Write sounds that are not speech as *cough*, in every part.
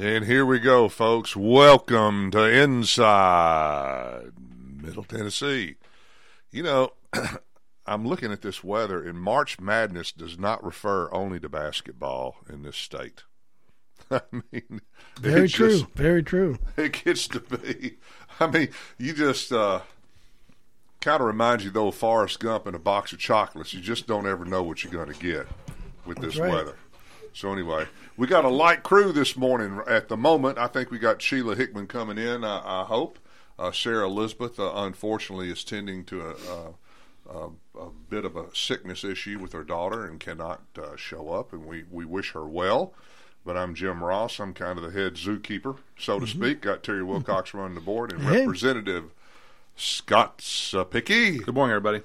And here we go, folks. Welcome to Inside Middle Tennessee. You know, *clears throat* I'm looking at this weather, and March Madness does not refer only to basketball in this state. *laughs* I mean, Very true. just- Very true. *laughs* it gets to be. I mean, you just uh, kind of reminds you though Forrest Gump and a box of chocolates. You just don't ever know what you're going to get with this right. weather. So anyway, we got a light crew this morning. At the moment, I think we got Sheila Hickman coming in. I, I hope uh, Sarah Elizabeth, uh, unfortunately, is tending to a, a, a, a bit of a sickness issue with her daughter and cannot uh, show up. And we we wish her well. But I'm Jim Ross. I'm kind of the head zookeeper, so to speak. Got Terry Wilcox running the board and Hey. Representative Scott Cepicky. Good morning, everybody.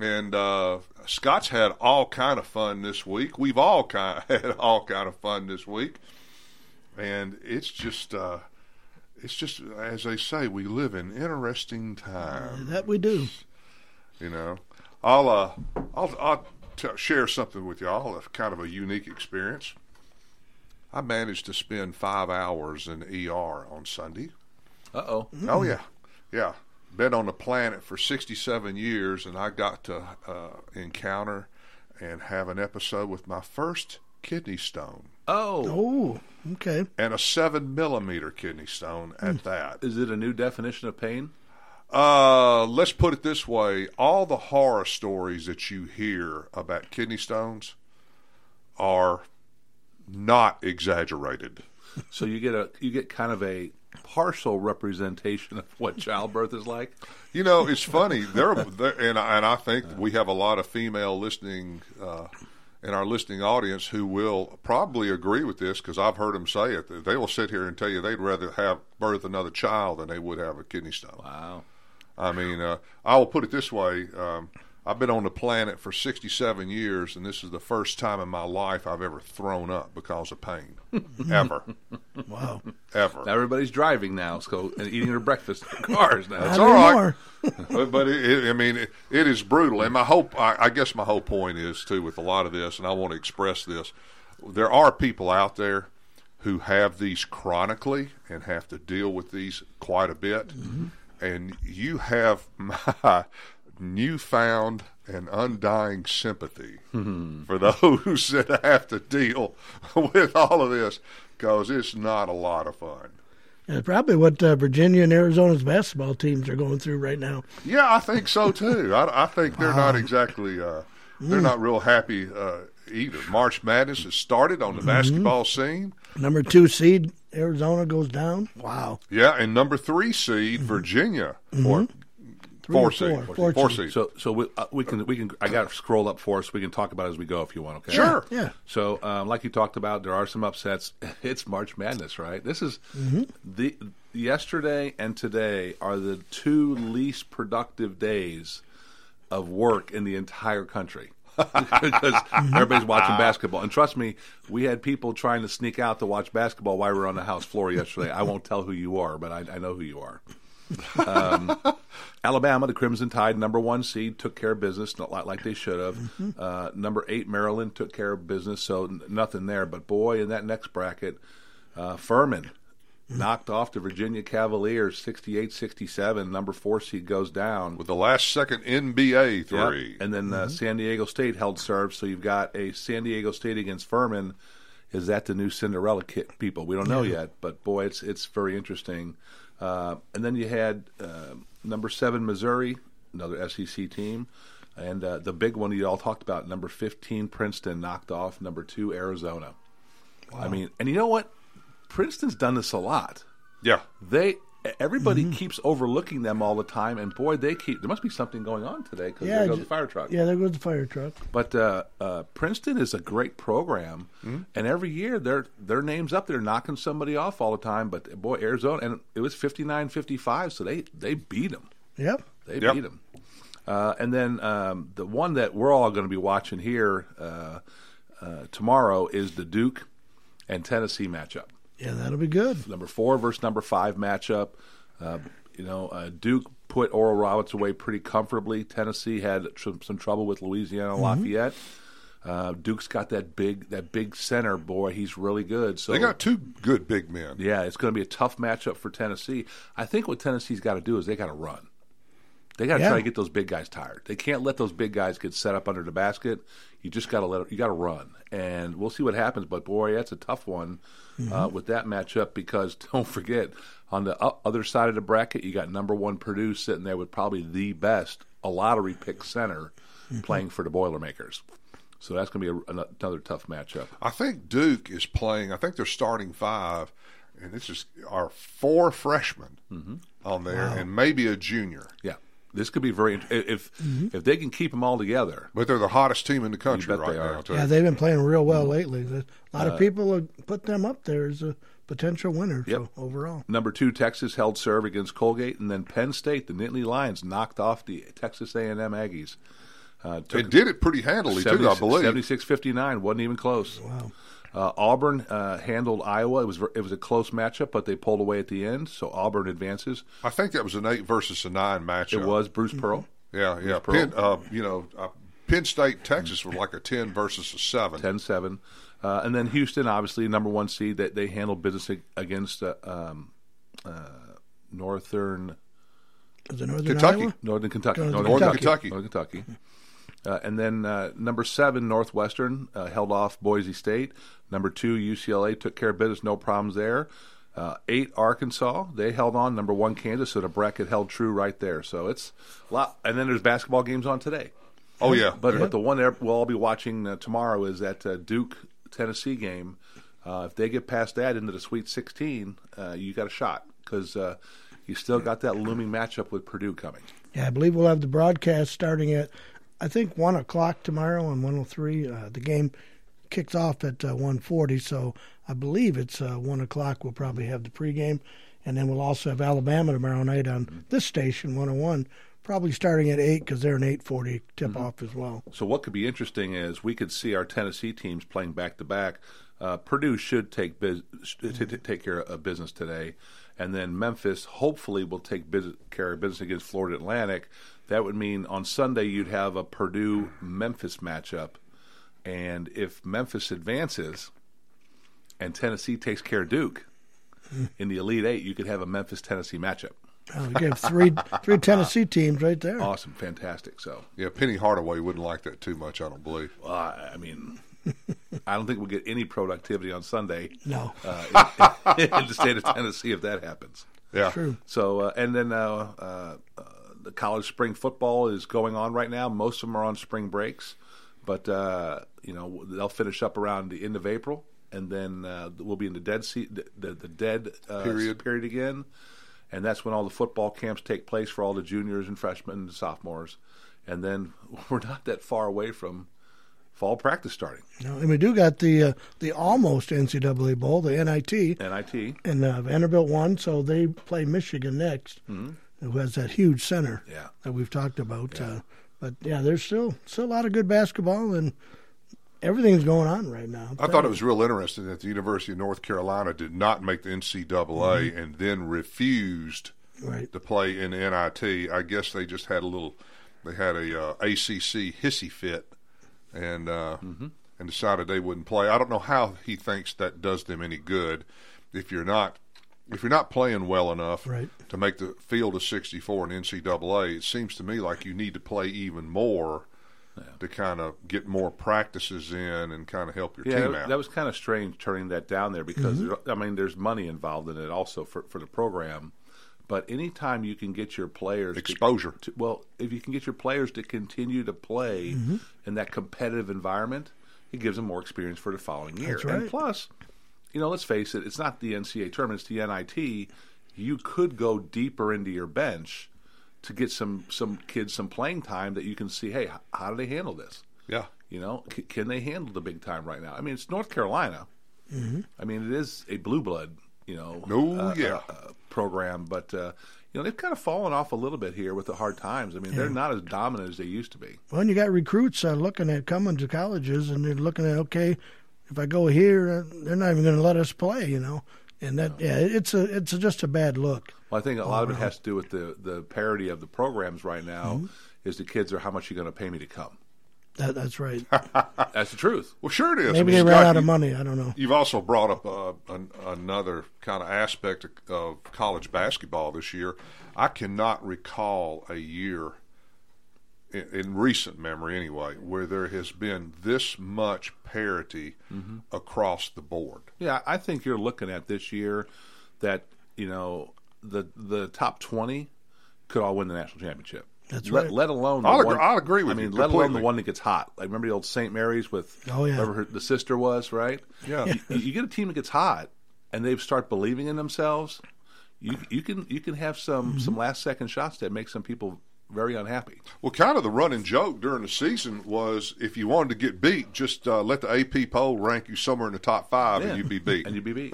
And uh, Scott's had all kind of fun this week. We've all kind *laughs* had all kind of fun this week, and it's just, uh, it's just as they say, we live in interesting times. That we do. You know, I'll, uh, I'll, I'll t- share something with y'all. A kind of a unique experience. I managed to spend five hours in ER on Sunday. Uh oh. Oh yeah, yeah. Been on the planet for 67 years, and I got to uh, encounter and have an episode with my first kidney stone, Oh. Oh, okay. and a seven millimeter kidney stone at that. Is it a new definition of pain? Uh, let's put it this way: all the horror stories that you hear about kidney stones are not exaggerated. So you get a you get kind of a partial representation of what childbirth is like. You know, it's funny. There, there and I- and I think we have a lot of female listening uh, in our listening audience who will probably agree with this because I've heard them say it. They will sit here and tell you they'd rather have birth another child than they would have a kidney stone. Wow. I mean, uh, I will put it this way: um, I've been on the planet for 67 years, and this is the first time in my life I've ever thrown up because of pain, *laughs* ever, Wow. ever. Everybody's driving now, so and eating their breakfast in cars now. It's all right. *laughs* but but it, it, I mean, it, it is brutal. And my hope, I, I guess, my whole point is too with a lot of this, and I want to express this: there are people out there who have these chronically and have to deal with these quite a bit, mm-hmm. and you have *laughs* my newfound and undying sympathy for those *laughs* that have to deal with all of this because it's not a lot of fun. It's probably what uh, Virginia and Arizona's basketball teams are going through right now. Yeah, I think so *laughs* too. I, I think they're not exactly uh, they're not real happy uh, either. March Madness has started on the basketball scene. Number two seed Arizona goes down. Wow. Yeah, and number three seed Virginia or Three four seed. So so we, uh, we can we can I got to scroll up for us. We can talk about it as we go if you want. Okay. Sure. Yeah. So, um, like you talked about, there are some upsets. *laughs* It's March Madness, right? This is the yesterday and today are the two least productive days of work in the entire country *laughs* because *laughs* everybody's watching basketball. And trust me, we had people trying to sneak out to watch basketball while we were on the house floor yesterday. I won't tell who you are, but I, I know who you are. Um, *laughs* Alabama, the Crimson Tide, number one seed, took care of business, not like, like they should have. Uh, number eight, Maryland, took care of business, so n- nothing there. But boy, in that next bracket, uh, Furman knocked off the Virginia Cavaliers 68 67. Number four seed goes down. with the last second NBA Yep. three. And then uh, San Diego State held serve, so you've got a San Diego State against Furman. Is that the new Cinderella kit? People, we don't know yet, but boy, it's it's very interesting. Uh, and then you had uh, number seven Missouri, another SEC team, and uh, the big one you all talked about, number fifteen Princeton knocked off number two Arizona. I mean, and you know what? Princeton's done this a lot yeah, they everybody keeps overlooking them all the time, and boy, they keep. There must be something going on today because Yeah, there goes ju- the fire truck. Yeah, there goes the fire truck. But uh, uh, Princeton is a great program, and every year their their names up there, knocking somebody off all the time. But boy, Arizona, and it was 59-55, so they they beat them. Yep. They Yep. beat them. Uh, and then um, the one that we're all going to be watching here uh, uh, tomorrow is the Duke and Tennessee matchup Yeah, that'll be good. number four versus number five matchup. Uh, you know, uh, Duke put Oral Roberts away pretty comfortably. Tennessee had tr- some trouble with Louisiana Lafayette. Uh, Duke's got that big that big center boy. He's really good. So They got two good big men. yeah, it's going to be a tough matchup for Tennessee. I think what Tennessee's got to do is they got to run. They got to Yeah. try to get those big guys tired. They can't let those big guys get set up under the basket. You just got to let you got to run, and we'll see what happens. But boy, that's a tough one uh, with that matchup because *laughs* don't forget on the other side of the bracket, you got number one Purdue sitting there with probably the best a lottery pick center playing for the Boilermakers. So that's going to be a, another tough matchup. I think Duke is playing. I think they're starting five, and this is our four freshmen Mm-hmm. on there, and maybe a junior. Yeah, this could be very int- if if they can keep them all together. But they're the hottest team in the country right they are. now. Too. Yeah, they've been playing real well Mm-hmm. lately. A lot of people have put them up there as a potential winner. Yep. So overall, Number two, Texas held serve against Colgate, and then Penn State, the Nittany Lions, knocked off the Texas A&M Aggies. Uh, They did it pretty handily too, I believe. 76-59, wasn't even close. wow. Uh, Auburn uh, handled Iowa. It was it was a close matchup, but they pulled away at the end, so Auburn advances. I think that was an eight versus a nine matchup. It was Bruce Pearl, Yeah, yeah. Pearl. Penn, uh, you know, uh, Penn State, Texas was like a ten versus a seven. 10-7. Uh, and then Houston, obviously number one seed, that they handled business against uh, um, uh, Northern Is it Northern Kentucky. Iowa? Northern Kentucky. Northern Northern Kentucky. Kentucky. Northern Kentucky. Uh, and then uh, number seven, Northwestern uh, held off Boise State. Number two, UCLA took care of business, no problems there. Uh, eight, Arkansas, they held on. Number one, Kansas, so the bracket held true right there. So it's a lot. And then there's basketball games on today. Oh yeah, But but the one that we'll all be watching uh, tomorrow is that uh, Duke Tennessee game. Uh, if they get past that into the Sweet 16, uh, you got a shot because uh, you still got that looming matchup with Purdue coming. Yeah, I believe we'll have the broadcast starting at, I think one o'clock tomorrow on 103. Uh, the game kicks off at uh, 140, so I believe it's uh, one o'clock. We'll probably have the pregame, and then we'll also have Alabama tomorrow night on this station 101. Probably starting at eight because they're an 8:40 tip off as well. So what could be interesting is we could see our Tennessee teams playing back to back. Uh, Purdue should take bus- should t- t- take care of business today, and then Memphis hopefully will take bus- care of business against Florida Atlantic. That would mean on Sunday you'd have a Purdue Memphis matchup, and if Memphis advances and Tennessee takes care of Duke in the Elite Eight, you could have a Memphis Tennessee matchup. We have three three Tennessee *laughs* teams right there. Awesome, fantastic. So yeah. Penny Hardaway wouldn't like that too much. I don't believe. Well, I I mean, I don't think we'll get any productivity on Sunday No, uh, in, *laughs* in the state of Tennessee if that happens. Yeah, true. So, uh, and then uh, uh, uh, the college spring football is going on right now. Most of them are on spring breaks, but uh, you know they'll finish up around the end of April, and then uh, we'll be in the dead se- the, the, the dead uh, Period. period again, and that's when all the football camps take place for all the juniors and freshmen and sophomores, and then *laughs* we're not that far away from fall practice starting. no, and we do got the uh, the almost NCAA bowl, the NIT, NIT. and uh, Vanderbilt won, so they play Michigan next, who has that huge center Mm-hmm. Yeah. that we've talked about. Uh, but yeah, there's still still a lot of good basketball, and everything's going on right now. I thought it was real interesting that the University of North Carolina did not make the NCAA Mm-hmm. and then refused right. to play in NIT. I guess they just had a little. They had a uh, ACC hissy fit, and uh, Mm-hmm. and decided they wouldn't play. I don't know how he thinks that does them any good. If you're not if you're not playing well enough Right. to make the field of 64 in NCAA, it seems to me like you need to play even more to kind of get more practices in and kind of help your Yeah, team out. that was kind of strange turning that down there because there, I mean, there's money involved in it also for for the program. But anytime you can get your players to- Exposure. to, well, if you can get your players to continue to play Mm-hmm. in that competitive environment, it gives them more experience for the following year. That's right. And plus, you know, let's face it, it's not the NCAA tournament; it's the NIT. You could go deeper into your bench to get some some kids some playing time that you can see. Hey, h- how do they handle this? yeah. You know, c- can they handle the big time right now? I mean, it's North Carolina. I mean, it is a blue blood, you know, Oh, uh, yeah. uh, uh, program, but uh, you know they've kind of fallen off a little bit here with the hard times. I mean, they're not as dominant as they used to be. Well, and you got recruits uh, looking at coming to colleges, and they're looking at okay, if I go here, uh, they're not even going to let us play, you know. And that, yeah, it's a it's a, just a bad look. Well, I think a lot of it has to do with the the parity of the programs right now. Is the kids are how much are you going to pay me to come? That, that's right. *laughs* That's the truth. Well, sure it is. I Maybe mean, they ran Scott, out of you- money. I don't know. You've also brought up uh, an, another kind of aspect of, of college basketball this year. I cannot recall a year in, in recent memory, anyway, where there has been this much parity Mm-hmm. across the board. Yeah, I think you're looking at this year that you know the the top twenty could all win the national championship. That's let, right. Let alone the I'll one, agree- I'll agree with I you mean, let alone the one that gets hot. Like remember the old St. Mary's with Oh, yeah. whoever her, the sister was, right? Yeah. You, you get a team that gets hot and they start believing in themselves. You you can you can have some Mm-hmm. some last second shots that make some people very unhappy. Well, kind of the running joke during the season was if you wanted to get beat, just uh, let the AP poll rank you somewhere in the top five, Yeah. and you'd be beat. and *laughs* you'd be beat.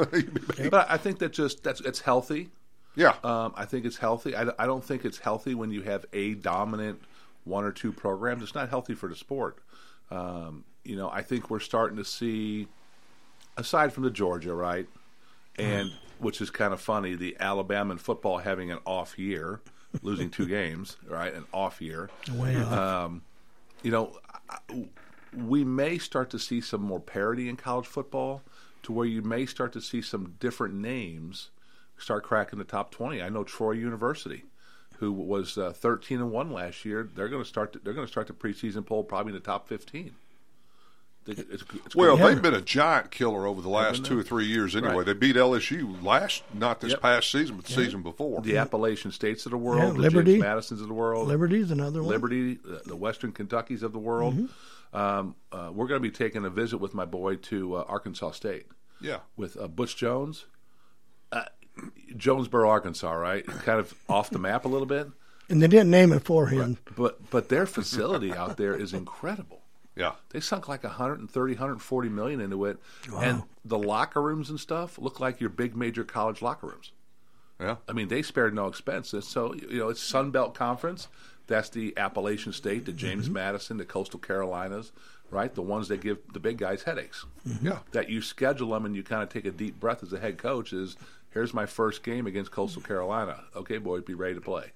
But I think that just that's it's healthy. yeah, Um, I think it's healthy. I, I don't think it's healthy when you have a dominant one or two programs. It's not healthy for the sport. Um, you know, I think we're starting to see, aside from the Georgia, right, and which is kind of funny, the Alabama and football having an off year, losing two games, right, an off year. Way off. Um, you know, we may start to see some more parity in college football to where you may start to see some different names start cracking the top 20. I know Troy University, who was uh, 13 and 1 last year, they're going to start to, they're going to start the preseason poll probably in the top 15. They- It's, it's Well, Yeah. they've been a giant killer over the last two or three years. Anyway, Right. they beat LSU last, not this Yep. past season, but the season before. the Appalachian states of the world, Yeah, the Liberty. James Madisons of the world, Liberty's another one. Liberty, the, the Western Kentuckys of the world. Mm-hmm. Um, uh, we're going to be taking a visit with my boy to uh, Arkansas State. Yeah, with uh, Butch Jones. Uh, Jonesboro, Arkansas, right? Kind of *laughs* off the map a little bit, And they didn't name it for him. but but their facility out there is incredible. Yeah. They sunk like 130, 140 million into it, and the locker rooms and stuff look like your big major college locker rooms. Yeah. I mean, they spared no expense. So you know, it's Sun Belt Conference. That's the Appalachian State, the James mm-hmm. Madison, the Coastal Carolinas, right? The ones that give the big guys headaches. Mm-hmm. Yeah. That you schedule them and you kind of take a deep breath as a head coach. Is here's my first game against Coastal Carolina. Okay, boys, be ready to play.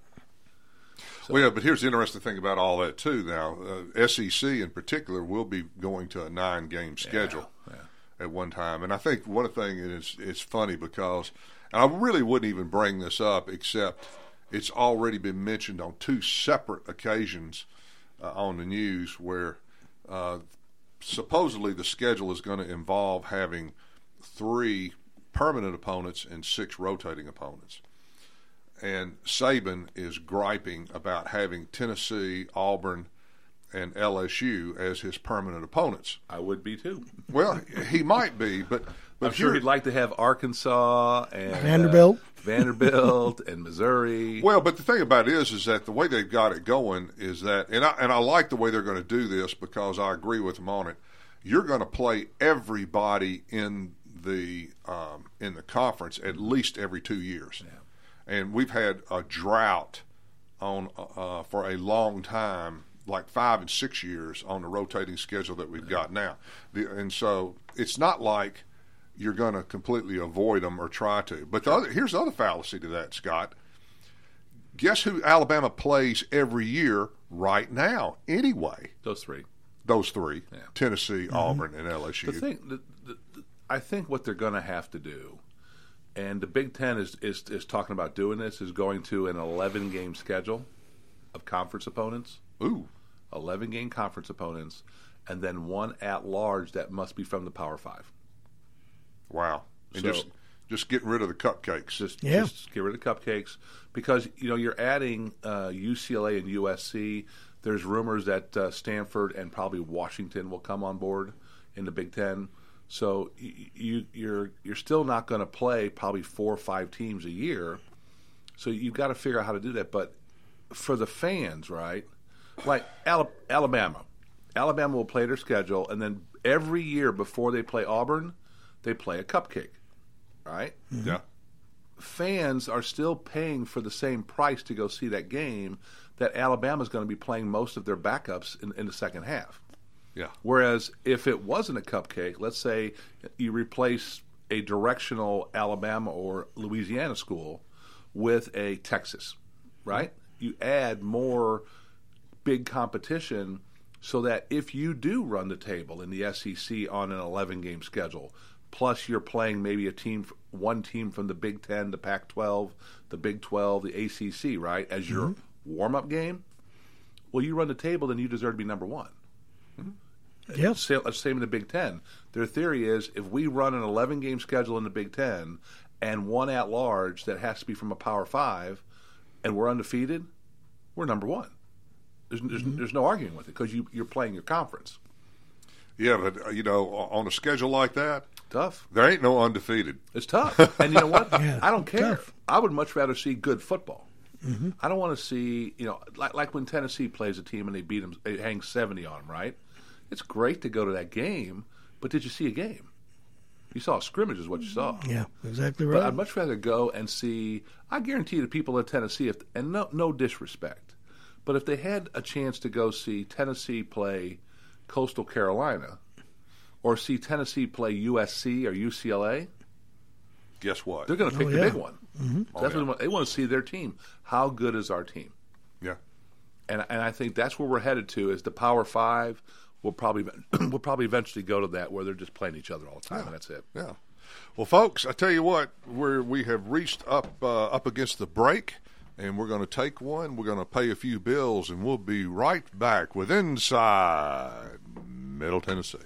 Well, yeah, but here's the interesting thing about all that too. Now, uh, SEC in particular will be going to a nine-game schedule at one time, and I think one thing is it's funny because and I really wouldn't even bring this up except it's already been mentioned on two separate occasions uh, on the news where uh, supposedly the schedule is going to involve having three permanent opponents and six rotating opponents and Saban is griping about having Tennessee, Auburn, and LSU as his permanent opponents. I would be too. Well, he might be, but but I'm sure he'd like to have Arkansas and uh, Vanderbilt. Vanderbilt, and Missouri. Well, but the thing about it is, is that the way they've got it going is that, and I and I like the way they're going to do this because I agree with them on it. You're going to play everybody in the um, in the conference at least every two years, and we've had a drought on uh, for a long time, like five and six years on the rotating schedule that we've got now, the, and so it's not like you're going to completely avoid them or try to. But the other, here's the other fallacy to that, Scott guess who Alabama plays every year right now? Anyway, Those three. those three: Tennessee, Auburn, and LSU. The thing, the, the, the, I think what they're going to have to do, and the Big Ten is, is is talking about doing this, is going to an 11 game schedule of conference opponents, Ooh, 11 game conference opponents, and then one at large that must be from the Power Five. wow! And So- just just getting rid of the cupcakes. Just, Yeah. just get rid of the cupcakes because you know you're adding uh, UCLA and USC. There's rumors that uh, Stanford and probably Washington will come on board in the Big Ten. So you you're you're still not going to play probably four or five teams a year. So you've got to figure out how to do that. But for the fans, right? Like Alabama, Alabama will play their schedule, and then every year before they play Auburn, they play a cupcake, right? Mm-hmm. yeah, fans are still paying for the same price to go see that game that Alabama's going to be playing most of their backups in, in the second half. Yeah, Whereas if it wasn't a cupcake, let's say you replace a directional Alabama or Louisiana school with a Texas, right? You add more big competition so that if you do run the table in the SEC on an 11 game schedule, plus you're playing maybe a team, one team from the Big Ten, the Pac 12, the Big 12, the ACC, right, as your mm-hmm. warm up game, well, you run the table, then you deserve to be number one. Mm-hmm. Yep. Same, same in the Big Ten. Their theory is if we run an 11 game schedule in the Big Ten and one at large that has to be from a Power Five, and we're undefeated, we're number one. There's, there's, mm-hmm. there's no arguing with it because you, you're playing your conference. Yeah, but uh, you know, on a schedule like that, tough. There ain't no undefeated. It's tough, *laughs* and you know what? yeah, I don't care. Tough. I would much rather see good football. Mm-hmm. I don't want to see you know like like when Tennessee plays a team and they beat them, they hang seventy on them, right? It's great to go to that game, but did you see a game? You saw a scrimmage, is what you saw. Yeah, exactly right. But I'd much rather go and see. I guarantee the people in Tennessee, if, and no, no disrespect, but if they had a chance to go see Tennessee play Coastal Carolina, or see Tennessee play USC or UCLA, guess what? They're going to pick oh, yeah. the big one. Mm-hmm. Oh, that's yeah. what they want to see their team. How good is our team? Yeah, and and I think that's where we're headed to is the Power Five we'll probably *clears throat* we'll probably eventually go to that where they're just playing each other all the time, yeah. and that's it. Yeah. Well, folks, I tell you what, we we have reached up uh, up against the break, and we're going to take one. We're going to pay a few bills, and we'll be right back with Inside Middle Tennessee.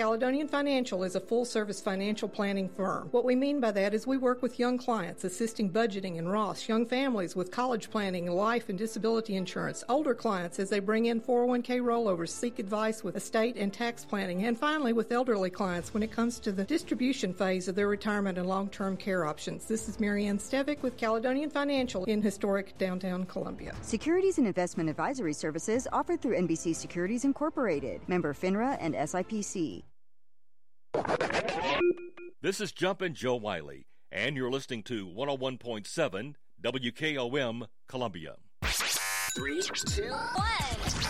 Caledonian Financial is a full service financial planning firm. What we mean by that is we work with young clients, assisting budgeting and Ross, young families with college planning, life and disability insurance, older clients as they bring in 401k rollovers, seek advice with estate and tax planning, and finally with elderly clients when it comes to the distribution phase of their retirement and long term care options. This is Marianne Stevick with Caledonian Financial in historic downtown Columbia. Securities and investment advisory services offered through NBC Securities Incorporated, member FINRA and SIPC. This is Jumpin' Joe Wiley, and you're listening to 101.7 WKOM Columbia. Three, two, one.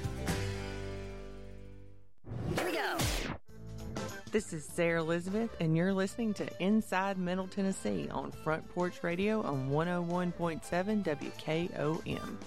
This is Sarah Elizabeth, and you're listening to Inside Middle Tennessee on Front Porch Radio on 101.7 WKOM.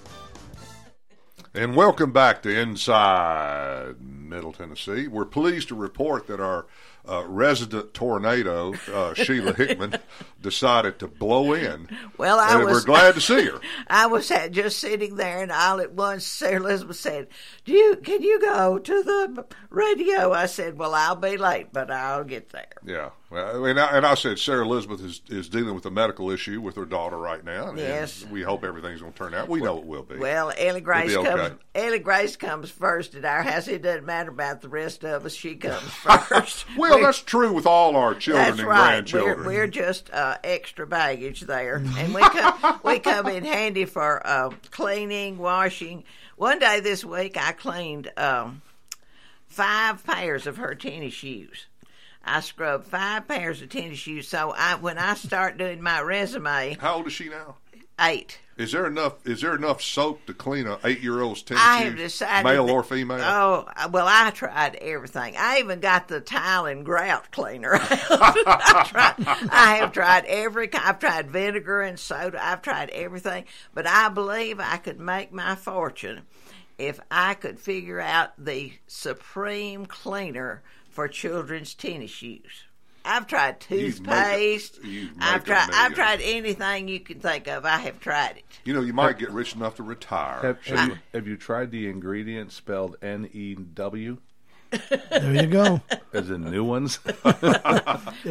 And welcome back to Inside Middle Tennessee. We're pleased to report that our uh, resident tornado, uh, Sheila Hickman, *laughs* decided to blow in. Well, I and was we're glad to see her. *laughs* I was just sitting there, and all at once Sarah Elizabeth said, "Do you can you go to the radio?" I said, "Well, I'll be late, but I'll get there." Yeah, well, and I, and I said Sarah Elizabeth is, is dealing with a medical issue with her daughter right now. And Yes. we hope everything's going to turn out. We know it will be. Well, Ellie Grace okay. comes. Ellie Grace comes first at our house. It doesn't matter about the rest of us. She comes *laughs* first. Well, We- that's true with all our children That's and right. grandchildren. We're, we're just uh, extra baggage there, and we come we come in handy for uh, cleaning, washing. One day this week, I cleaned um, five pairs of her tennis shoes. I scrubbed five pairs of tennis shoes. So I, when I start doing my resume, How old is she now? Eight. Is there enough? Is there enough soap to clean a eight year old's tennis I shoes? have decided, male that- or female. Oh well, I tried everything. I even got the tile and grout cleaner. *laughs* I, tried, I have tried every. I've tried vinegar and soda. I've tried everything, but I believe I could make my fortune if I could figure out the supreme cleaner for children's tennis shoes. I've tried You'd make a- toothpaste. you'd I've tried. I've million. tried anything you can think of. I have tried it. You know, you might get rich enough to retire. Have, have, you, have you tried the ingredient spelled N E W? There you go. As in new ones? *laughs*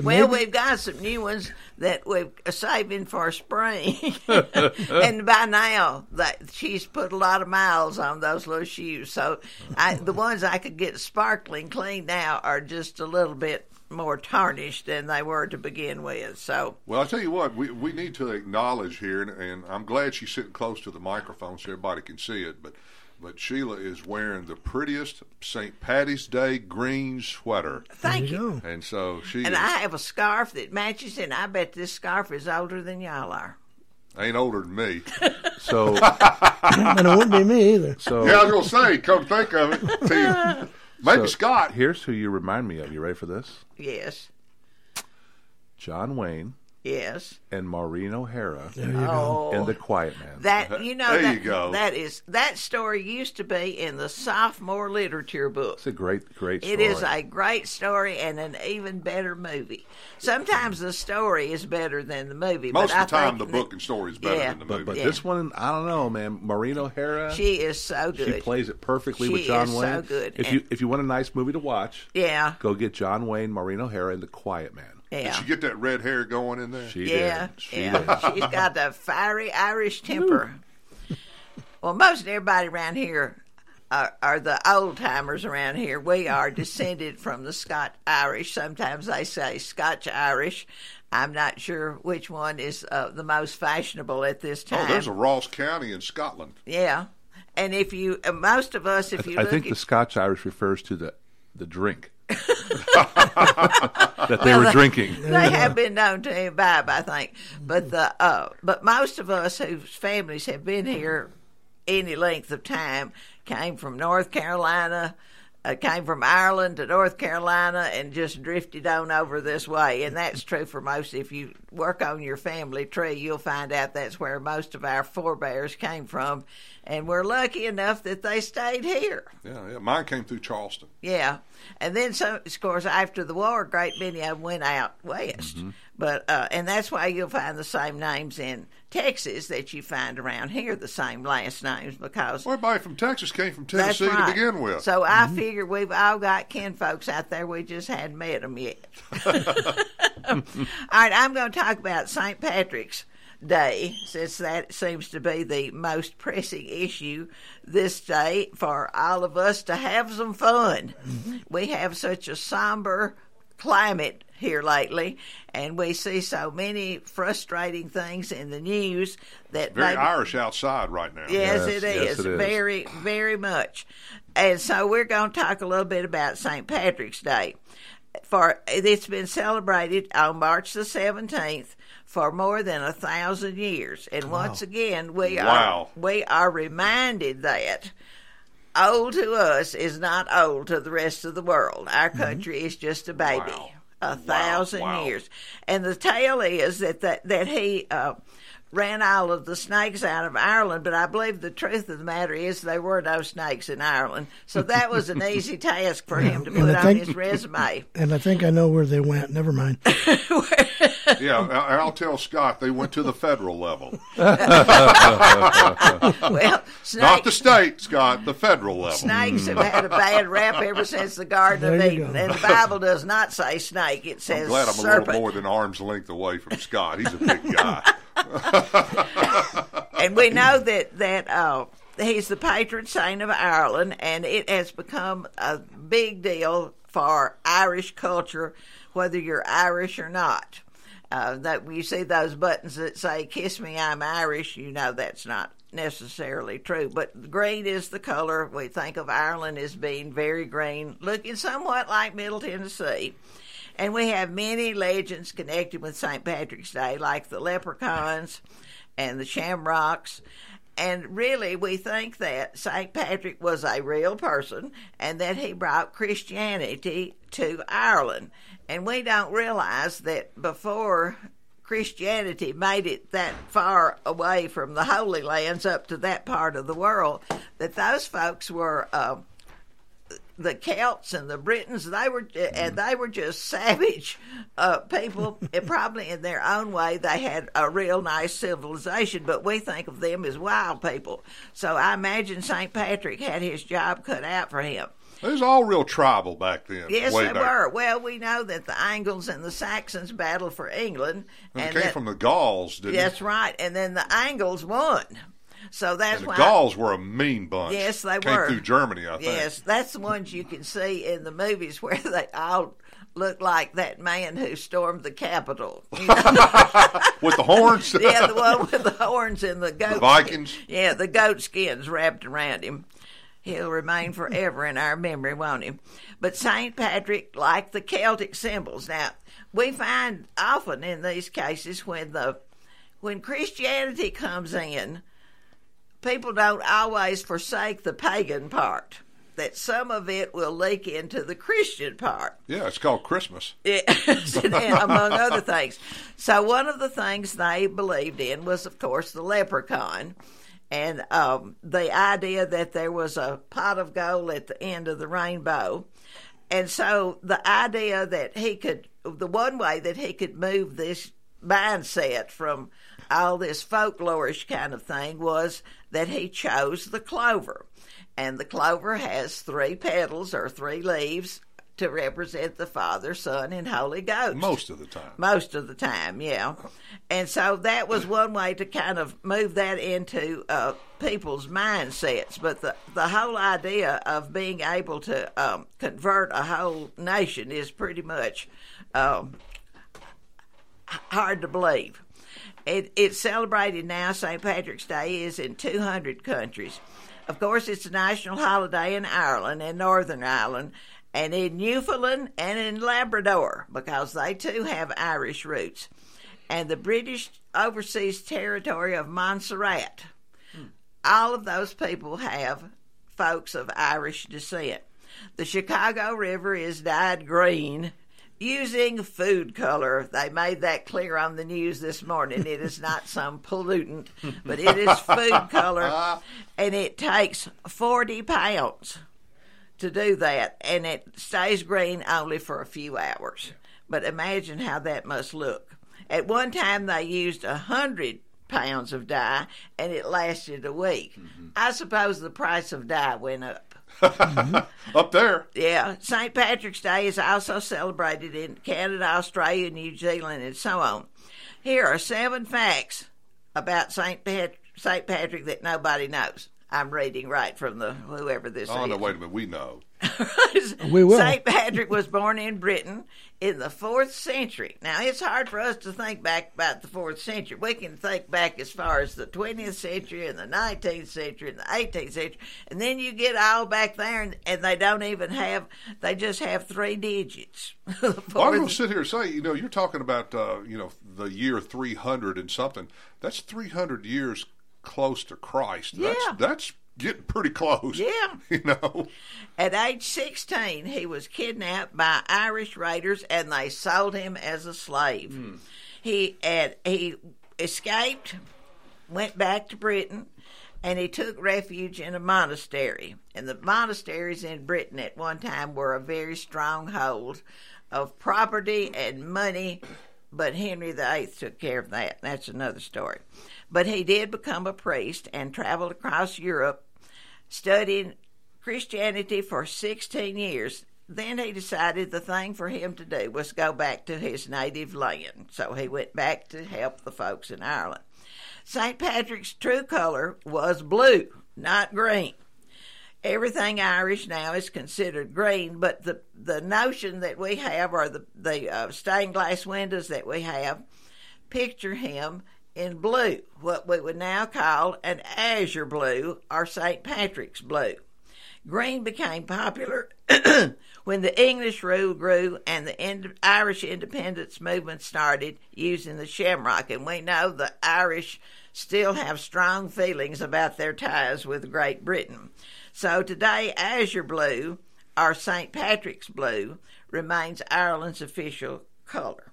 Well, we've got some new ones that we're saving for spring, *laughs* and by now that she's put a lot of miles on those little shoes. So, I, the ones I could get sparkling clean now are just a little bit more tarnished than they were to begin with. So, Well, I tell you what, we we need to acknowledge here, and, and I'm glad she's sitting close to the microphone so everybody can see it. But but Sheila is wearing the prettiest St. Patty's Day green sweater. Thank you you And so she and is- I have a scarf that matches, and I bet this scarf is older than y'all are. ain't older than me. *laughs* So, *laughs* *laughs* and it wouldn't be me either. So yeah, I was gonna say, come think of it, see, maybe So, Scott. Here's who you remind me of. You ready for this? Yes, John Wayne yes. and Maureen O'Hara There you go. Oh, in The Quiet Man. That uh-huh. you know There that, you go. that is that story used to be in the sophomore literature book. It's a great, great story. It is a great story and an even better movie. Sometimes the story is better than the movie. Most but of the I time, think the book and story is better Yeah. than the movie. but Yeah. this one, I don't know, man. Maureen O'Hara. She is so good. She plays it perfectly She with John is Wayne. so good. If And- you if you want a nice movie to watch, Yeah. go get John Wayne, Maureen O'Hara, and The Quiet Man. Yeah. Did she get that red hair going in there? She yeah, did. She yeah. did. *laughs* She's got the fiery Irish temper. well, most everybody around here are, are the old timers around here. We are *laughs* descended from the Scotch Irish. Sometimes they say Scotch Irish. I'm not sure which one is uh, the most fashionable at this time. Oh, there's a Ross County in Scotland. yeah, and if you, uh, most of us, if you I look think at the Scotch Irish refers to the the drink *laughs* that they Well, were drinking. They have been known to imbibe, I think. But the uh, but most of us whose families have been here any length of time came from North Carolina, uh, came from Ireland to North Carolina, and just drifted on over this way. And that's true for most. If you work on your family tree, you'll find out that's where most of our forebears came from. And we're lucky enough that they stayed here. Yeah, yeah. Mine came through Charleston. Yeah, and then some. Of course, after the war, a great many of them went out west. Mm-hmm. But uh, and that's why you'll find the same names in Texas that you find around here, the same last names because everybody from Texas came from Tennessee right. to begin with. So I mm-hmm. figure we've all got kin folks out there. We just hadn't met them yet. *laughs* all right, I'm going to talk about St. Patrick's Day, since that seems to be the most pressing issue this day for all of us to have some fun. Mm-hmm. We have such a somber climate here lately, and we see so many frustrating things in the news that Very maybe- Irish outside right now. Yes, it is. Very, very much. And so we're going to talk a little bit about St. Patrick's Day. For it's been celebrated on March the 17th for more than a thousand years. And once again, we Wow. are we are reminded that old to us is not old to the rest of the world. Our mm-hmm. country is just a baby. A thousand wow. years. And the tale is that that, that he uh, ran all of the snakes out of Ireland, but I believe the truth of the matter is there were no snakes in Ireland. So that was an easy task for him to And put I on his resume. And I think I know where they went. Never mind. *laughs* Yeah, I- I'll tell Scott they went to the federal level. *laughs* well, Not the state, Scott, the federal level. Snakes have mm. had a bad rap ever since the Garden of There you Eden, go. and the Bible does not say snake; it I'm says glad I'm a little more than arm's length away from Scott. He's a big guy. *laughs* and we know that that uh, he's the patron saint of Ireland, and it has become a big deal for Irish culture, whether you're Irish or not. Uh, that you see those buttons that say "Kiss me, I'm Irish," you know that's not necessarily true. But green is the color we think of Ireland as being very green, looking somewhat like Middle Tennessee. And we have many legends connected with St. Patrick's Day, like the leprechauns and the shamrocks. And really, we think that St. Patrick was a real person and that he brought Christianity to Ireland. And we don't realize that before Christianity made it that far away from the Holy Lands up to that part of the world, that those folks were. Uh, the Celts and the Britons, they were and they were just *laughs* savage uh, people. and probably in their own way, they had a real nice civilization, but we think of them as wild people. So I imagine St. Patrick had his job cut out for him. It was all real tribal back then. Yes, they back. were. Well, we know that the Angles and the Saxons battled for England, And it and came that- from the Gauls, didn't that's it? right. And then the Angles won. So that's And the why Gauls were a mean bunch. Yes, they came were. through Germany, I think. Yes, that's the ones you can see in the movies *laughs* where they all look like that man who stormed the Capitol. You know? *laughs* With the horns? *laughs* yeah, the one with the horns and the goat. Vikings? Yeah, the goat skins wrapped around him. He'll remain forever in our memory, won't he? But St. Patrick, liked the Celtic symbols. Now, we find often in these cases when the when Christianity comes in, people don't always forsake the pagan part. That some of it will leak into the Christian part. Yeah, it's called Christmas. *laughs* Among other things. So one of the things they believed in was, of course, the leprechaun, and um, the idea that there was a pot of gold at the end of the rainbow. And so the idea that he could, the one way that he could move this mindset from all this folklorish kind of thing was that he chose the clover. And the clover has three petals or three leaves to represent the Father, Son, and Holy Ghost. Most of the time. Most of the time, yeah. And so that was one way to kind of move that into uh, people's mindsets. But the, the whole idea of being able to um, convert a whole nation is pretty much um, hard to believe. It, it's celebrated now, St. Patrick's Day is in 200 countries. Of course, it's a national holiday in Ireland and Northern Ireland, and in Newfoundland and in Labrador, because they too have Irish roots. And the British overseas territory of Montserrat. All of those people have folks of Irish descent. The Chicago River is dyed green using food color. They made that clear on the news this morning. It is not some pollutant, but it is food color, and it takes 40 pounds to do that, and it stays green only for a few hours. But imagine how that must look. At one time, they used a hundred pounds of dye, and it lasted a week. Mm-hmm. I suppose the price of dye went up. Mm-hmm. *laughs* Up there. Yeah, St. Patrick's Day is also celebrated in Canada, Australia, New Zealand, and so on. Here are seven facts about St. Pat- St. Patrick that nobody knows. I'm reading right from the whoever this Oh is. Oh, no, wait a minute. We know. *laughs* We will. St. Patrick was born in Britain in the fourth century. Now, it's hard for us to think back about the fourth century. We can think back as far as the 20th century and the 19th century and the 18th century. And then you get all back there and, and they don't even have, they just have three digits. *laughs* Well, I'm going to sit here and say, you know, you're talking about, uh, you know, the year 300 and something. That's 300 years close to Christ. That's, Yeah. that's getting pretty close. Yeah. *laughs* You know? At age 16, he was kidnapped by Irish raiders and they sold him as a slave. Hmm. He had, he escaped, went back to Britain, and he took refuge in a monastery. And the monasteries in Britain at one time were a very strong hold of property and money, but Henry VIII took care of that. That's another story. But he did become a priest and traveled across Europe studying Christianity for 16 years. Then he decided the thing for him to do was go back to his native land. So he went back to help the folks in Ireland. St. Patrick's true color was blue, not green. Everything Irish now is considered green, but the, the notion that we have, or the, the uh, stained glass windows that we have, picture him in blue, what we would now call an azure blue or St. Patrick's blue. Green became popular *clears throat* when the English rule grew and the ind- Irish independence movement started using the shamrock. And we know the Irish still have strong feelings about their ties with Great Britain. So today, azure blue, or St. Patrick's blue, remains Ireland's official color.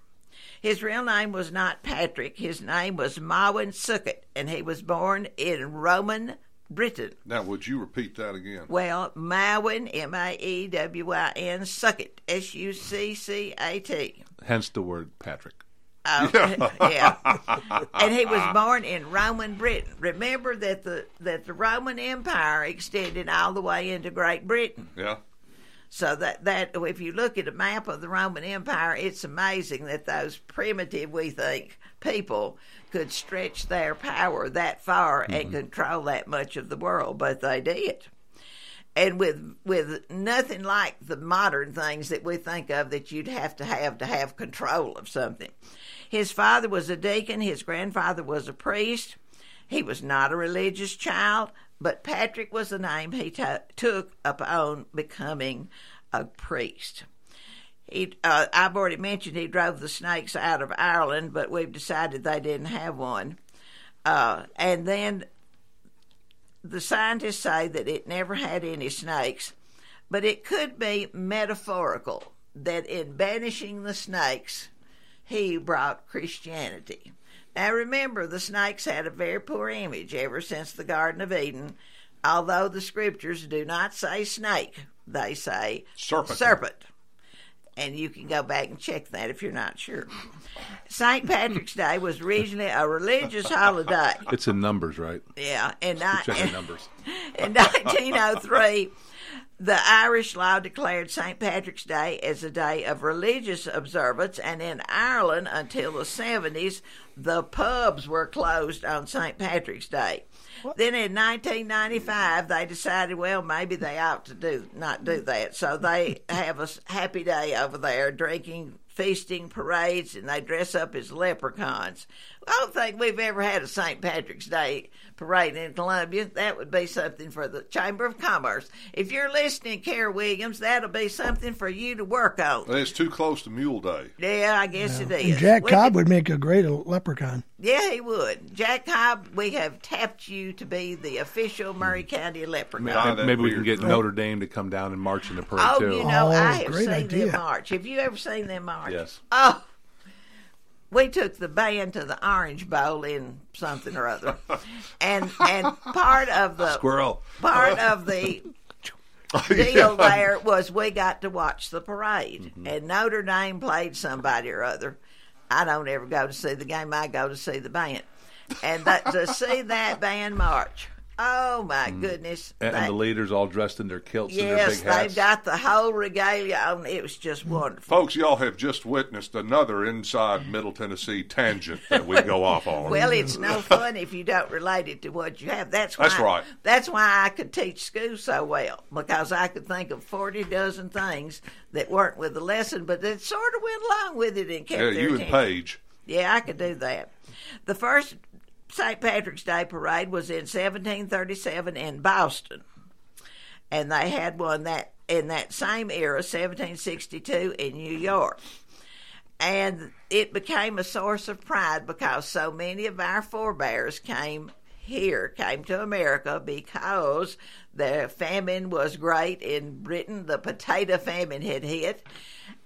His real name was not Patrick. His name was Maewyn Succat, and he was born in Roman Britain. Now, would you repeat that again? Well, Maewyn, M A E W I N, Succat, S U C C A T. Hence the word Patrick. Oh, *laughs* yeah. And he was born in Roman Britain. Remember that the that the Roman Empire extended all the way into Great Britain. Yeah. So that that if you look at a map of the Roman Empire, it's amazing that those primitive, we think, people could stretch their power that far and mm-hmm. control that much of the world, but they did. And with with nothing like the modern things that we think of that you'd have to have to have control of something. His father was a deacon, his grandfather was a priest. He was not a religious child, but Patrick was the name he to took upon becoming a priest. He, uh, I've already mentioned he drove the snakes out of Ireland, but we've decided they didn't have one. Uh, and then the scientists say that it never had any snakes, but it could be metaphorical that in banishing the snakes, he brought Christianity. Now remember, the snakes had a very poor image ever since the Garden of Eden. Although the scriptures do not say snake, they say Serpent. serpent. And you can go back and check that if you're not sure. St. Patrick's Day was originally a religious holiday. It's in numbers, right? Yeah, in, ni- numbers. *laughs* in 1903, the Irish law declared St. Patrick's Day as a day of religious observance, and in Ireland until the 70s, the pubs were closed on St. Patrick's Day. Then in 1995, they decided, well, maybe they ought to do not do that. So they *laughs* have a happy day over there, drinking, feasting, parades, and they dress up as leprechauns. I don't think we've ever had a St. Patrick's Day parade in Columbia. That would be something for the Chamber of Commerce. If you're listening, Care Williams, that'll be something for you to work on. And it's too close to Mule Day. Yeah, I guess it is. And. Jack We Cobb could- would make a great leprechaun. yeah, he would. Jack Cobb, we have tapped you to be the official Maury County leprechaun. Maybe, maybe we can get Notre Dame to come down and march in the parade Oh, too. you know, I oh, have seen idea. them march. Have you ever seen them march? Yes. Oh, we took the band to the Orange Bowl in something or other, *laughs* and and part of the Squirrel. part of the *laughs* oh, deal there was we got to watch the parade, mm-hmm. and Notre Dame played somebody or other. I don't ever go to see the game. I go to see the band, and that, to see that band march. Oh my mm. goodness! And, and the leaders all dressed in their kilts and their yes, big hats. they've got the whole regalia on. It was just mm. wonderful. Folks, y'all have just witnessed another inside Middle Tennessee tangent that we go off on. *laughs* Well, it's no fun if you don't relate it to what you have. That's why, That's right. That's why I could teach school so well because I could think of forty dozen things that weren't with the lesson, but that sort of went along with it and kept Yeah, their you and. Paige. Yeah, I could do that. The first St. Patrick's Day parade was in 1737 in Boston, and they had one that in that same era, 1762, in New York. And it became a source of pride because so many of our forebears came here, came to America because the famine was great in Britain. The potato famine had hit.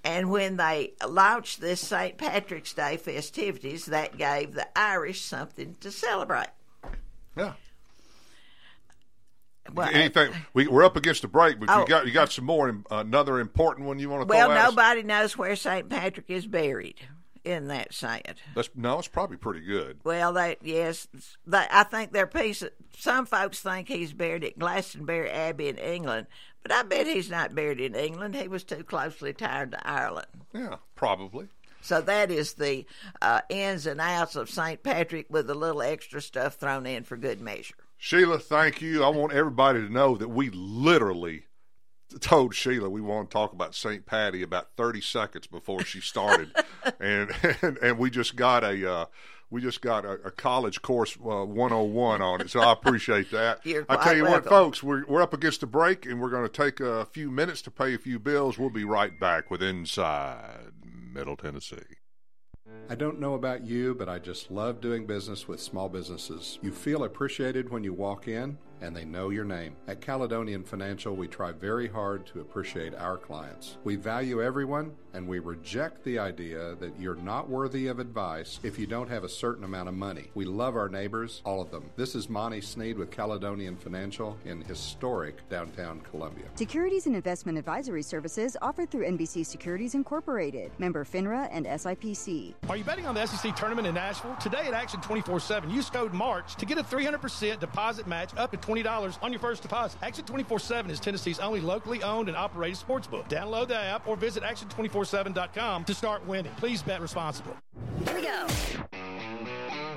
And when they launched this St. Patrick's Day festivities, that gave the Irish something to celebrate. Yeah. Well, Anything? We, we're up against the break, but Oh. you got you got some more another important one you want to well, at us? nobody knows where St. Patrick is buried. Isn't that sad? That's no, it's probably pretty good. Well, they yes, they, I think their piece. Some folks think he's buried at Glastonbury Abbey in England, but I bet he's not buried in England. He was too closely tied to Ireland. Yeah, probably. So that is the uh, ins and outs of St. Patrick with a little extra stuff thrown in for good measure. Sheila, thank you. I want everybody to know that we literally told Sheila we want to talk about St. Patty about 30 seconds before she started, *laughs* and, *laughs* and and we just got a uh, we just got a, a college course uh, 101 on it. So I appreciate that. *laughs* You're I tell quite you what, folks, we're we're up against the break, and we're going to take a few minutes to pay a few bills. We'll be right back with Inside Middle Tennessee. I don't know about you, but I just love doing business with small businesses. You feel appreciated when you walk in, and they know your name. At Caledonian Financial, we try very hard to appreciate our clients. We value everyone, and we reject the idea that you're not worthy of advice if you don't have a certain amount of money. We love our neighbors, all of them. This is Monty Sneed with Caledonian Financial in historic downtown Columbia. Securities and investment advisory services offered through NBC Securities Incorporated, member FINRA and SIPC. Are you betting on the SEC tournament in Nashville? Today at Action 24 7, use code MARCH to get a 300% deposit match up to $20 on your first deposit. Action 24 7 is Tennessee's only locally owned and operated sportsbook. Download the app or visit action247.com to start winning. Please bet responsibly. Here we go.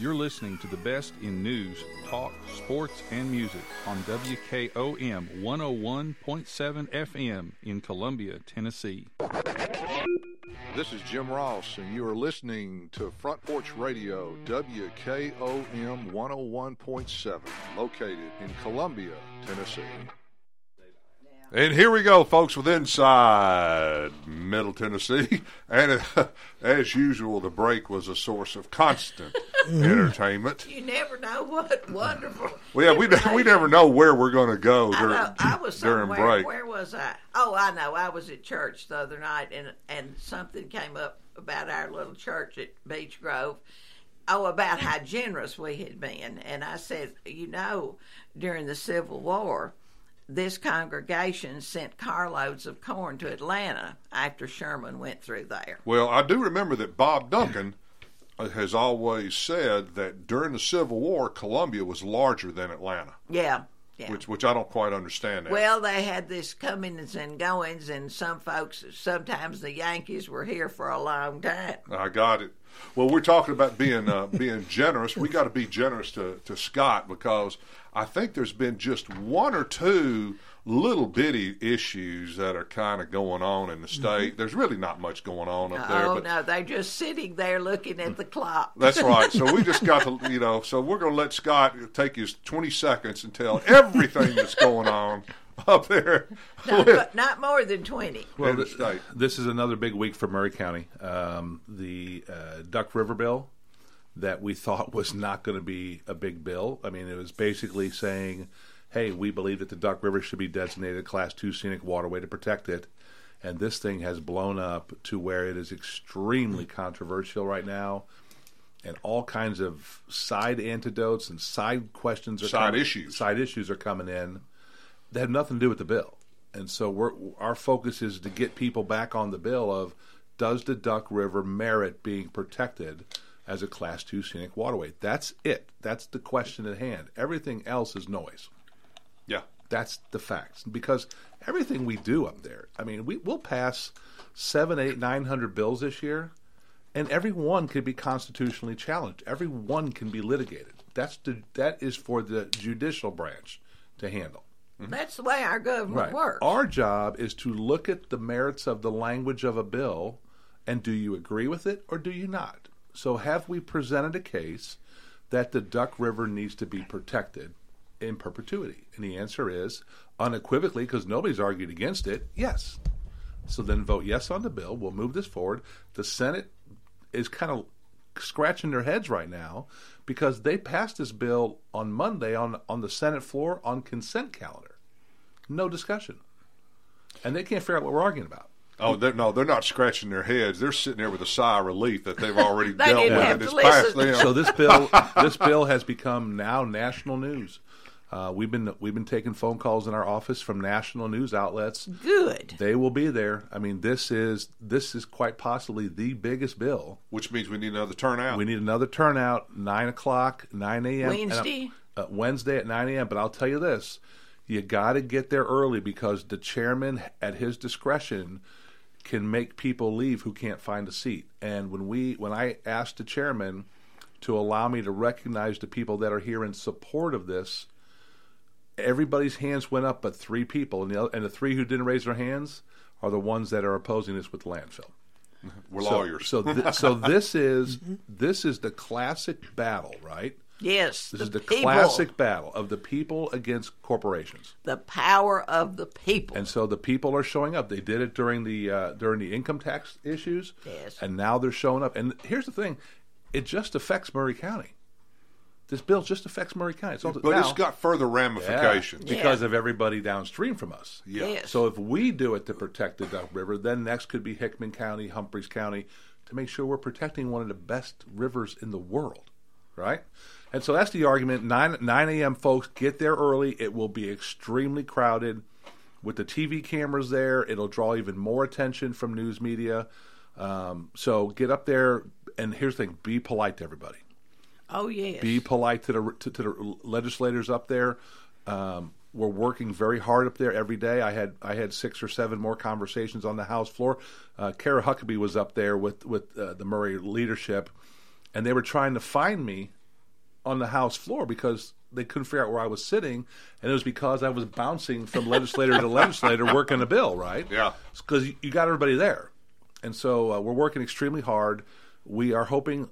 You're listening to the best in news, talk, sports, and music on WKOM 101.7 FM in Columbia, Tennessee. This is Jim Ross, and you are listening to Front Porch Radio, WKOM 101.7, located in Columbia, Tennessee. And here we go, folks, with Inside Middle Tennessee. *laughs* And uh, as usual, the break was a source of constant *laughs* entertainment. You never know what wonderful. Well, yeah, we, we never know where we're going to go I, during, know, I was during break. Where was I? Oh, I know. I was at church the other night, and and something came up about our little church at Beach Grove. Oh, about how generous we had been, and I said, you know, during the Civil War, this congregation sent carloads of corn to Atlanta after Sherman went through there. Well, I do remember that Bob Duncan has always said that during the Civil War, Columbia was larger than Atlanta, Yeah, yeah. which which I don't quite understand. That. Well, they had this comings and goings, and some folks, sometimes the Yankees were here for a long time. I got it. Well, we're talking about being uh, being generous. We got to be generous to, to Scott because I think there's been just one or two little bitty issues that are kind of going on in the state. There's really not much going on up there. oh but no, they're just sitting there looking at the clock. That's right. So we just got to, you know, so we're going to let Scott take his 20 seconds and tell everything that's going on up there. not, but not more than twenty. Well, in the state. this is another big week for Maury County. Um, the uh, Duck River bill that we thought *laughs* was not going to be a big bill. I mean, it was basically saying, "Hey, we believe that the Duck River should be designated a Class Two scenic waterway to protect it." And this thing has blown up to where it is extremely controversial right now, and all kinds of side antidotes and side questions are Side coming- issues. Side issues are coming in that have nothing to do with the bill. And so we're our focus is to get people back on the bill of does the Duck River merit being protected as a class 2 scenic waterway? That's it. That's the question at hand. Everything else is noise. Yeah. That's the facts. Because everything we do up there, I mean, we will pass seven, eight, nine hundred bills this year, and every one could be constitutionally challenged. Every one can be litigated. That's the that is for the judicial branch to handle. Mm-hmm. That's the way our government works. Our job is to look at the merits of the language of a bill and do you agree with it or do you not? So, have we presented a case that the Duck River needs to be protected in perpetuity? And the answer is unequivocally, because nobody's argued against it, yes. So then vote yes on the bill. We'll move this forward. The Senate is kind of scratching their heads right now because they passed this bill on Monday on on the Senate floor on consent calendar. No discussion. And they can't figure out what we're arguing about. Oh, they're, no, they're not scratching their heads. They're sitting there with a sigh of relief that they've *laughs* already They dealt didn't with have it. to It's past listen. them. So this bill *laughs* this bill has become now national news. Uh, we've been we've been taking phone calls in our office from national news outlets. Good. They will be there. I mean, this is this is quite possibly the biggest bill. Which means we need another turnout. We need another turnout. Nine o'clock, nine a.m. uh, Wednesday? uh, Wednesday at nine a.m. But I'll tell you this: you got to get there early because the chairman, at his discretion, can make people leave who can't find a seat. And when we when I asked the chairman to allow me to recognize the people that are here in support of this, everybody's hands went up but three people, and the other, and the three who didn't raise their hands are the ones that are opposing this with landfill. We're so, lawyers. So, th- so this is this is the classic battle, right? Yes, This the is the people. classic battle of the people against corporations. The power of the people. And so the people are showing up. They did it during the uh, during the income tax issues, Yes. and now they're showing up. And here's the thing: it just affects Maury County. This bill just affects Maury County. It's also, But now, it's got further ramifications. Yeah, because of everybody downstream from us. Yeah. Yes. So if we do it to protect the Duck River, then next could be Hickman County, Humphreys County, to make sure we're protecting one of the best rivers in the world. right? And so that's the argument. Nine nine a.m. folks get there early. It will be extremely crowded with the TV cameras there. It'll draw even more attention from news media. Um, so get up there, and here's the thing: be polite to everybody. Oh yes. Be polite to the to, to the legislators up there. Um, we're working very hard up there every day. I had I had six or seven more conversations on the House floor. Uh, Kara Huckabee was up there with with uh, the Maury leadership, and they were trying to find me on the House floor because they couldn't figure out where I was sitting, and it was because I was bouncing from legislator to legislator working a bill. Right? Yeah. Because you got everybody there, and so uh, we're working extremely hard. We are hoping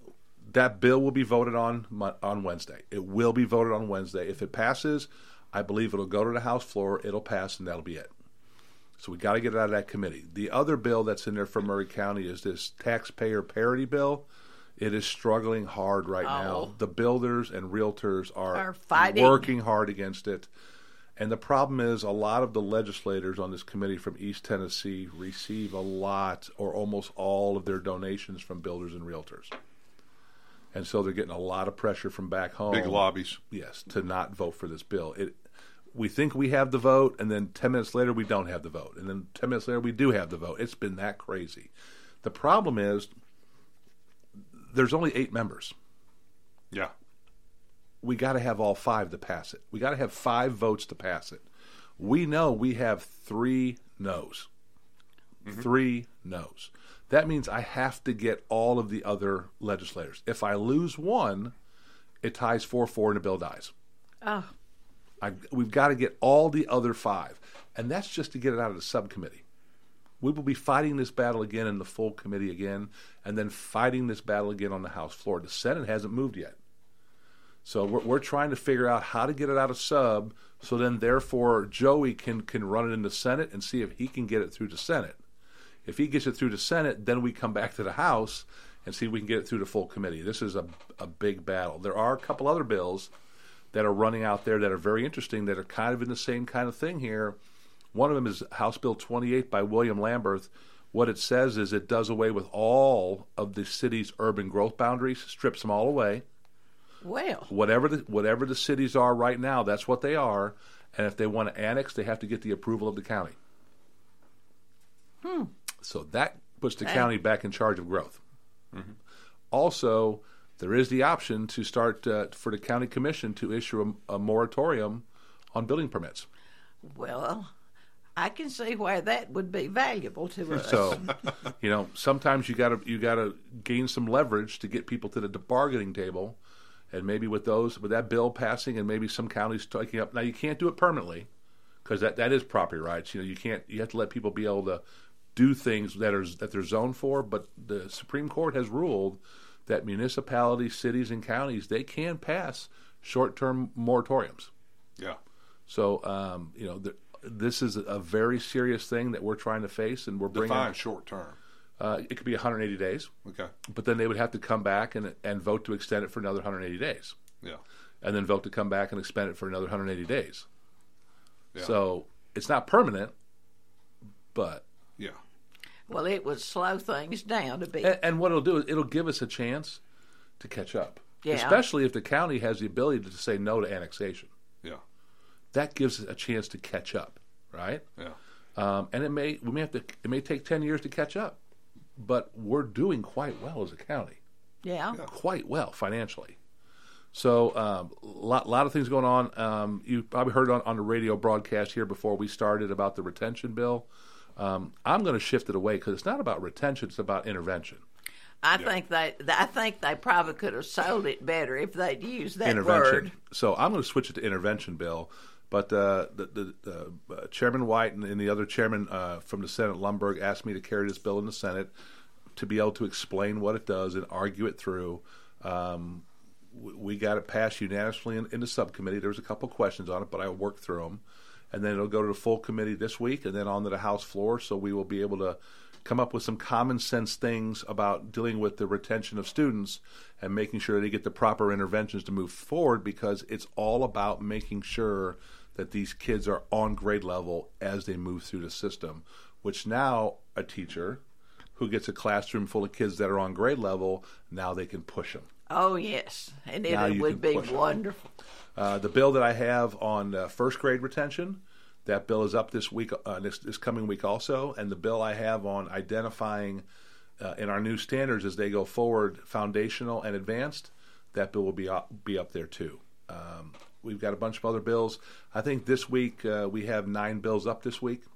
that bill will be voted on on Wednesday. It will be voted on Wednesday. If it passes, I believe it'll go to the House floor. It'll pass, and that'll be it. So we got to get it out of that committee. The other bill that's in there for Maury County is this taxpayer parity bill. It is struggling hard right now. Oh. The builders and realtors are, Are fighting. working hard against it. And the problem is, a lot of the legislators on this committee from East Tennessee receive a lot or almost all of their donations from builders and realtors. And so they're getting a lot of pressure from back home. Big lobbies. Yes, to not vote for this bill. It, we think we have the vote, and then 10 minutes later, we don't have the vote. And then 10 minutes later, we do have the vote. It's been that crazy. The problem is, there's only eight members. Yeah. We got to have all five to pass it. We got to have five votes to pass it. We know we have three no's. Mm-hmm. Three no's. That means I have to get all of the other legislators. If I lose one, it ties 4 4 and the bill dies. Ah. Oh. I, we've got to get all the other five, and that's just to get it out of the subcommittee. We will be fighting this battle again in the full committee again, and then fighting this battle again on the House floor. The Senate hasn't moved yet, so we're, we're trying to figure out how to get it out of sub, so then therefore Joey can can run it in the Senate and see if he can get it through the Senate. If he gets it through the Senate, then we come back to the House and see if we can get it through the full committee. This is a a big battle. There are a couple other bills that are running out there that are very interesting that are kind of in the same kind of thing here. One of them is House Bill 28 by William Lamberth. What it says is it does away with all of the city's urban growth boundaries, strips them all away. Well. Whatever the whatever the cities are right now, that's what they are. And if they want to annex, they have to get the approval of the county. Hmm. So that puts the Okay. county back in charge of growth. Also, there is the option to start uh, for the county commission to issue a, a moratorium on building permits. Well, I can see why that would be valuable to *laughs* us. So, *laughs* you know, sometimes you got to you got to gain some leverage to get people to the bargaining table, and maybe with those with that bill passing, and maybe some counties taking up. Now, you can't do it permanently because that, that is property rights. You know, you can't. You have to let people be able to do things that are that they're zoned for. But the Supreme Court has ruled that municipalities, cities, and counties they can pass short-term moratoriums. Yeah. So, um, you know, th- this is a very serious thing that we're trying to face, and we're bringing Define short term. uh, it could be 180 days. Okay. But then they would have to come back and and vote to extend it for another 180 days. Yeah. And then vote to come back and extend it for another 180 days. Yeah. So it's not permanent, but yeah. Well, it would slow things down a bit. And, and what it'll do is it'll give us a chance to catch up. Yeah. Especially if the county has the ability to say no to annexation. Yeah. That gives us a chance to catch up, right? Yeah. Um, and it may we may have to it may take ten years to catch up, but we're doing quite well as a county. yeah. quite well financially. So a um, lot, lot of things going on. Um, you probably heard on, on the radio broadcast here before we started about the retention bill. Um, I'm going to shift it away because it's not about retention; it's about intervention. I think they, I think they probably could have sold it better if they'd used that intervention. word. So I'm going to switch it to intervention bill. But uh, the, the uh, Chairman White and, and the other chairman uh, from the Senate, Lundberg, asked me to carry this bill in the Senate to be able to explain what it does and argue it through. Um, we, we got it passed unanimously in, in the subcommittee. There was a couple questions on it, but I worked through them. And then it'll go to the full committee this week and then onto the House floor. So we will be able to come up with some common sense things about dealing with the retention of students and making sure they get the proper interventions to move forward because it's all about making sure that these kids are on grade level as they move through the system, which now a teacher who gets a classroom full of kids that are on grade level, now they can push them. Oh yes, and Now it would be wonderful. Uh, the bill that I have on uh, first grade retention, that bill is up this week, uh, this, this coming week also, and the bill I have on identifying uh, in our new standards as they go forward, foundational and advanced, that bill will be up, be up there too. Um, we've got a bunch of other bills. I think this week uh, we have nine bills up this week. *laughs*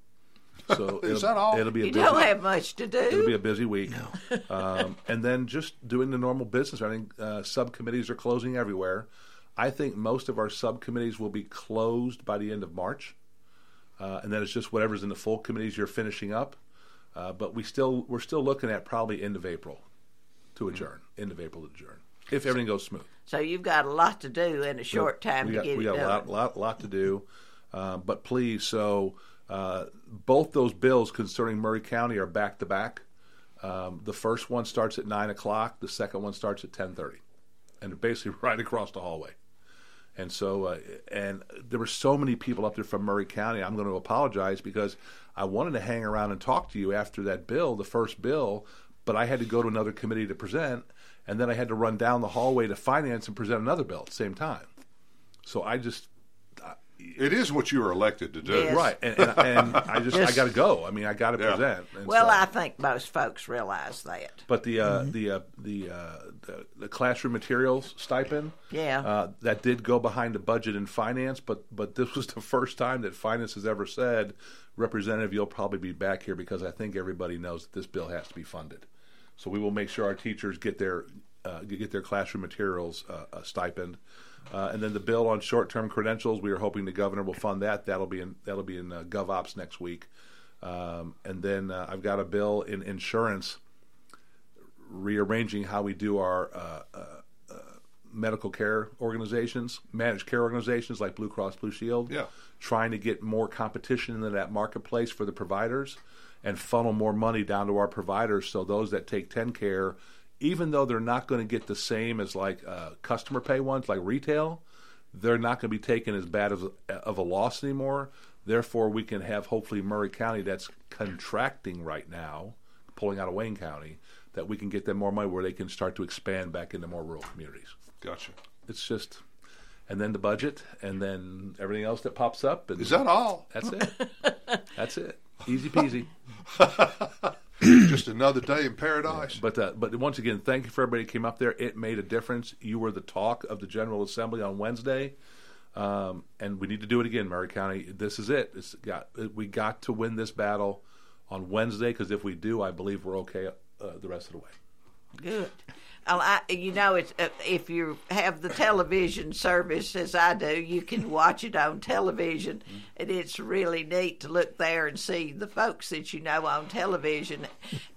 So Is it'll, that all? It'll be a You busy, don't have much to do. It'll be a busy week. *laughs* um, and then just doing the normal business. I think uh, subcommittees are closing everywhere. I think most of our subcommittees will be closed by the end of March. Uh, and then it's just whatever's in the full committees you're finishing up. Uh, but we still we're still looking at probably end of April to adjourn. End of April to adjourn if everything goes smooth. So you've got a lot to do in a short time we to got, get we it got done. a lot, lot, lot to do. Uh, but please, so uh, both those bills concerning Maury County are back to back. Um, The first one starts at nine o'clock. The second one starts at ten thirty, and basically *laughs* right across the hallway. And so, uh, and there were so many people up there from Maury County. I'm going to apologize because I wanted to hang around and talk to you after that bill, the first bill, but I had to go to another committee to present, and then I had to run down the hallway to finance and present another bill at the same time. So I just It is what you were elected to do. right, and, and, and I just I got to go. I mean, I got to Yeah. present. And well, so- I think most folks realize that. But the uh, the, uh, the, uh, the the classroom materials stipend, Yeah. uh, that did go behind the budget and finance. But but this was the first time that finance has ever said, Representative, you'll probably be back here because I think everybody knows that this bill has to be funded. So we will make sure our teachers get their uh, get their classroom materials uh, stipend. Uh, and then the bill on short-term credentials, we are hoping the governor will fund that. That'll be in that'll be in uh, GovOps next week. Um, and then uh, I've got a bill in insurance rearranging how we do our uh, medical care organizations, managed care organizations like Blue Cross Blue Shield. Yeah. Trying to get more competition into that marketplace for the providers and funnel more money down to our providers so those that take TennCare, even though they're not going to get the same as like uh, customer pay ones like retail, they're not going to be taken as bad of a, of a loss anymore. Therefore, we can have hopefully Maury County that's contracting right now, pulling out of Wayne County, that we can get them more money where they can start to expand back into more rural communities. Gotcha. It's just, and then the budget, and then everything else that pops up. And Is that all? That's it. *laughs* that's it. Easy peasy. *laughs* Just another day in paradise. But uh, but once again, thank you for everybody who came up there. It made a difference. You were the talk of the General Assembly on Wednesday, um, and we need to do it again, Maury County. This is it. It's got we got to win this battle on Wednesday because if we do, I believe we're okay uh, the rest of the way. Good. I, you know, it's, uh, if you have the television service as I do, you can watch it on television, and it's really neat to look there and see the folks that you know on television.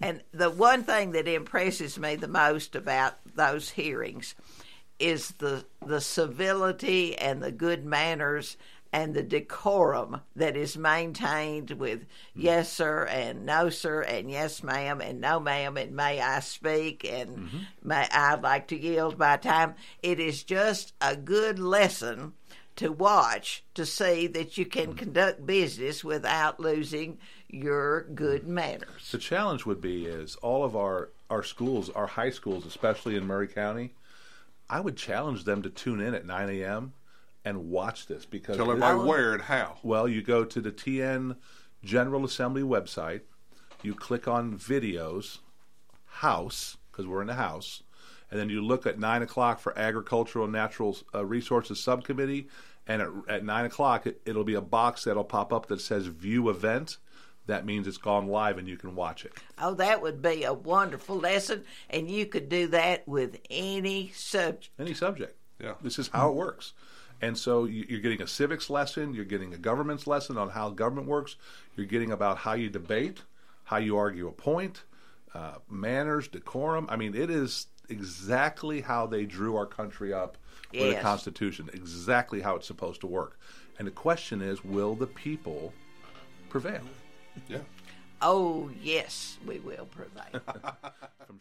and the one thing that impresses me the most about those hearings is the the civility and the good manners and the decorum that is maintained with hmm. yes sir and no sir and yes ma'am and no ma'am and may I speak and mm-hmm. may I'd like to yield my time. It is just a good lesson to watch to see that you can hmm. conduct business without losing your good hmm. manners. The challenge would be is all of our our schools, our high schools, especially in Maury County. I would challenge them to tune in at 9 a.m. and watch this because Tell everybody where and how. Well, you go to the TN General Assembly website, you click on videos, house because we're in the house, and then you look at nine o'clock for agricultural and natural uh, resources subcommittee, and at, at nine o'clock it, it'll be a box that'll pop up that says view event. That means it's gone live and you can watch it. Oh, that would be a wonderful lesson, and you could do that with any subject. Any subject. Yeah. This is how it works. And so you- you're getting a civics lesson, you're getting a government's lesson on how government works, you're getting about how you debate, how you argue a point, uh, manners, decorum. I mean, it is exactly how they drew our country up with the Constitution, exactly how it's supposed to work. And the question is, will the people prevail? Yeah. Oh, yes, we will prevail. *laughs* *laughs* From